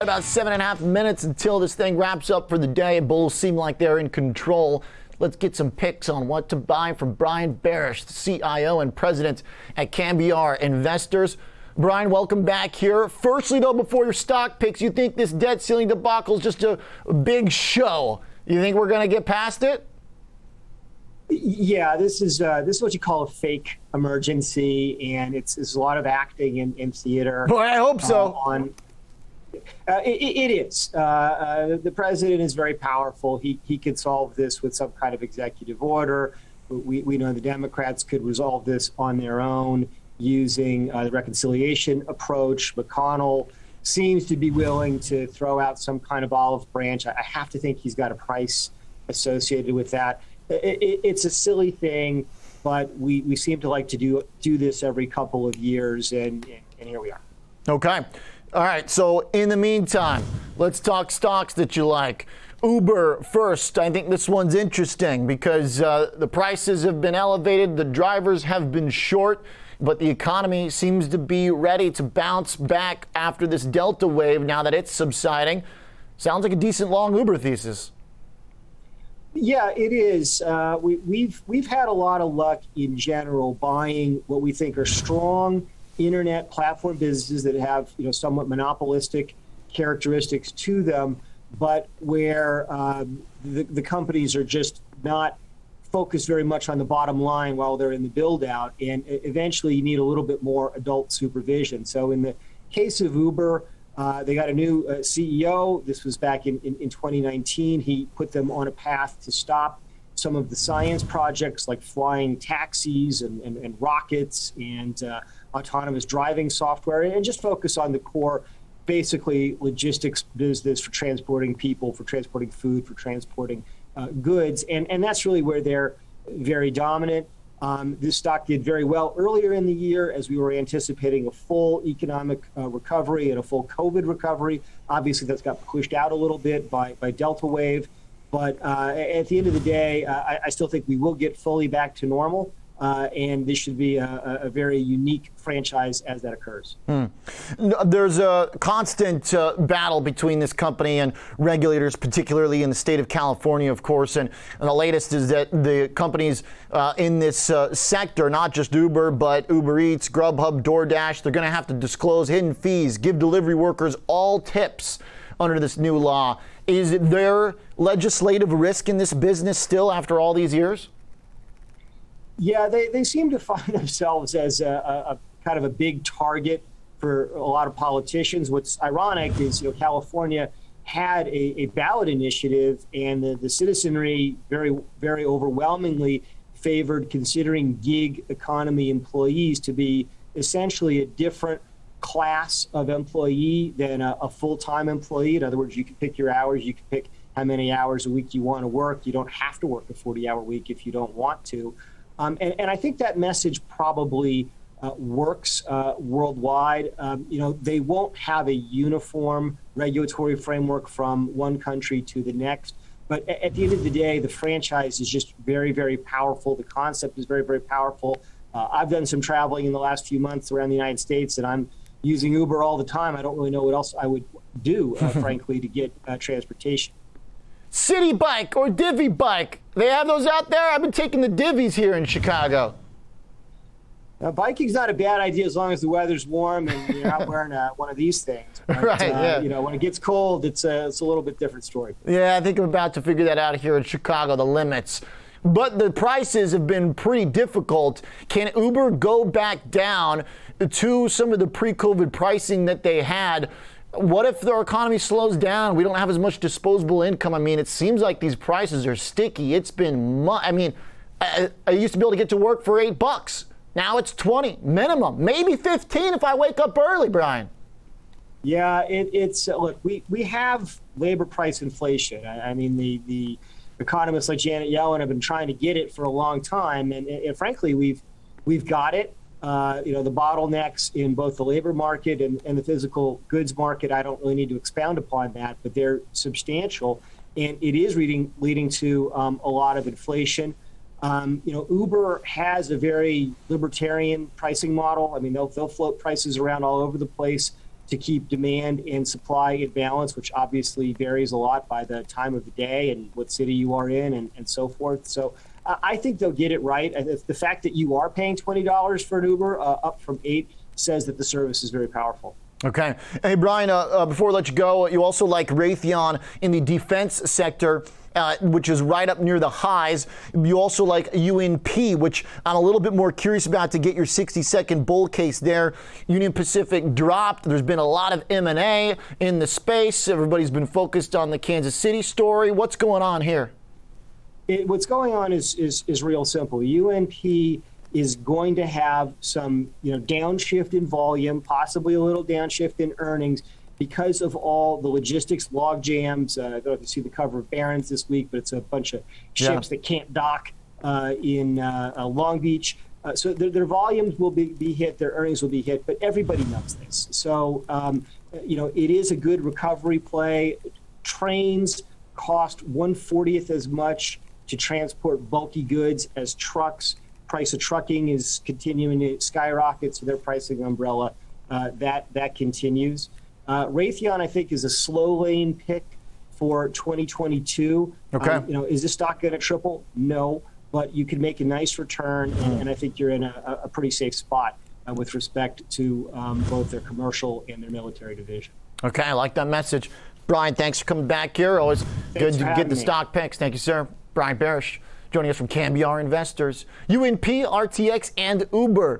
About seven and a half minutes until this thing wraps up for the day. Bulls seem like they're in control. Let's get some picks on what to buy from Brian Barish, the CIO and president at Cambiar Investors. Brian, welcome back here. Firstly, though, before your stock picks, you think this debt ceiling debacle is just a, big show? You think we're going to get past it? Yeah, this is uh, this is what you call a fake emergency, and it's, it's a lot of acting in, in theater. Boy, I hope so. Uh, on uh, it, it is. Uh, uh, the president is very powerful. He, he could solve this with some kind of executive order. We, we know the Democrats could resolve this on their own using uh, the reconciliation approach. McConnell seems to be willing to throw out some kind of olive branch. I, I have to think he's got a price associated with that. It, it, it's a silly thing, but we, we seem to like to do do this every couple of years, and, and here we are. Okay. All right, so in the meantime, let's talk stocks that you like. Uber first. I think this one's interesting because uh, the prices have been elevated, the drivers have been short, but the economy seems to be ready to bounce back after this Delta wave now that it's subsiding. Sounds like a decent long Uber thesis. Yeah, it is. Uh, we, we've we've had a lot of luck in general buying what we think are strong internet platform businesses that have you know somewhat monopolistic characteristics to them, but where um, the, the companies are just not focused very much on the bottom line while they're in the build out, and eventually you need a little bit more adult supervision. So in the case of Uber. Uh, they got a new uh, CEO. This was back in, in, in 2019. He put them on a path to stop some of the science projects like flying taxis and, and, and rockets and uh, autonomous driving software and just focus on the core basically logistics business for transporting people, for transporting food, for transporting uh, goods. And, and that's really where they're very dominant. Um, this stock did very well earlier in the year as we were anticipating a full economic uh, recovery and a full COVID recovery. Obviously, that's got pushed out a little bit by, by Delta wave. But uh, at the end of the day, uh, I, I, still think we will get fully back to normal. Uh, and this should be a, a, very unique franchise as that occurs. Hmm. There's a constant uh, battle between this company and regulators, particularly in the state of California, of course. And, and the latest is that the companies uh, in this uh, sector, not just Uber, but Uber Eats, Grubhub, DoorDash, they're going to have to disclose hidden fees, give delivery workers all tips under this new law. Is there legislative risk in this business still after all these years? Yeah, they, they seem to find themselves as a, a, a kind of a big target for a lot of politicians. What's ironic is, you know, California had a, a ballot initiative, and the, the citizenry very, very overwhelmingly favored considering gig economy employees to be essentially a different class of employee than a, a full time employee. In other words, you can pick your hours, you can pick how many hours a week you want to work. You don't have to work a 40 hour week if you don't want to. Um, and, and, I think that message probably uh, works uh, worldwide. Um, you know, they won't have a uniform regulatory framework from one country to the next. But at the end of the day, the franchise is just very, very powerful. The concept is very, very powerful. Uh, I've done some traveling in the last few months around the United States, and I'm using Uber all the time. I don't really know what else I would do, uh, frankly, to get uh, transportation. Citi Bike or Divvy Bike. They have those out there. I've been taking the divvies here in Chicago. Now, biking's not a bad idea as long as the weather's warm and you're not wearing uh, one of these things. But, right. Uh, yeah. You know, when it gets cold, it's a, uh, it's a little bit different story. Yeah, I think I'm about to figure that out here in Chicago, the limits. But the prices have been pretty difficult. Can Uber go back down to some of the pre COVID pricing that they had? What if the economy slows down? We don't have as much disposable income. I mean, it seems like these prices are sticky. It's been, mu- I mean, I, I, used to be able to get to work for eight bucks. Now it's 20 minimum, maybe 15 if I wake up early, Brian. Yeah, it, it's, uh, look, we, we have labor price inflation. I, I, mean, the, the economists like Janet Yellen have been trying to get it for a long time. And, and frankly, we've, we've got it. Uh, you know, the bottlenecks in both the labor market and, and the physical goods market, I don't really need to expound upon that, but they're substantial. And it is leading, leading to um, a lot of inflation. Um, you know, Uber has a very libertarian pricing model. I mean, they'll, they'll float prices around all over the place. to keep demand and supply in balance, which obviously varies a lot by the time of the day and what city you are in and, and so forth. So uh, I think they'll get it right. The fact that you are paying $20 for an Uber uh, up from eight says that the service is very powerful. Okay. Hey, Brian, uh, uh, before I let you go, you also like Raytheon in the defense sector. Uh, which is right up near the highs. You also like UNP, which I'm a little bit more curious about to get your 60 second bull case there. Union Pacific dropped. There's been a lot of M&A in the space. Everybody's been focused on the Kansas City story. What's going on here? It, what's going on is, is, is real simple. UNP is going to have some you know downshift in volume, possibly a little downshift in earnings because of all the logistics log jams. Uh, I don't know if you see the cover of Barron's this week, but it's a bunch of ships yeah. that can't dock uh, in uh, uh Long Beach. Uh, so their, their, volumes will be, be hit, their earnings will be hit, but everybody knows this. So, um, you know, it is a good recovery play. Trains cost 140th as much to transport bulky goods as trucks price of trucking is continuing to skyrocket, so their pricing umbrella uh, that that continues. Uh, Raytheon, I think, is a slow lane pick for 2022. Okay. Um, you know, is this stock going to triple? No, but you can make a nice return, and, and I think you're in a, a pretty safe spot uh, with respect to um, both their commercial and their military division. Okay, I like that message. Brian, thanks for coming back here. Always thanks good to get the me. stock picks. Thank you, sir. Brian Barish joining us from Cambiar Investors, UNP, RTX, and Uber.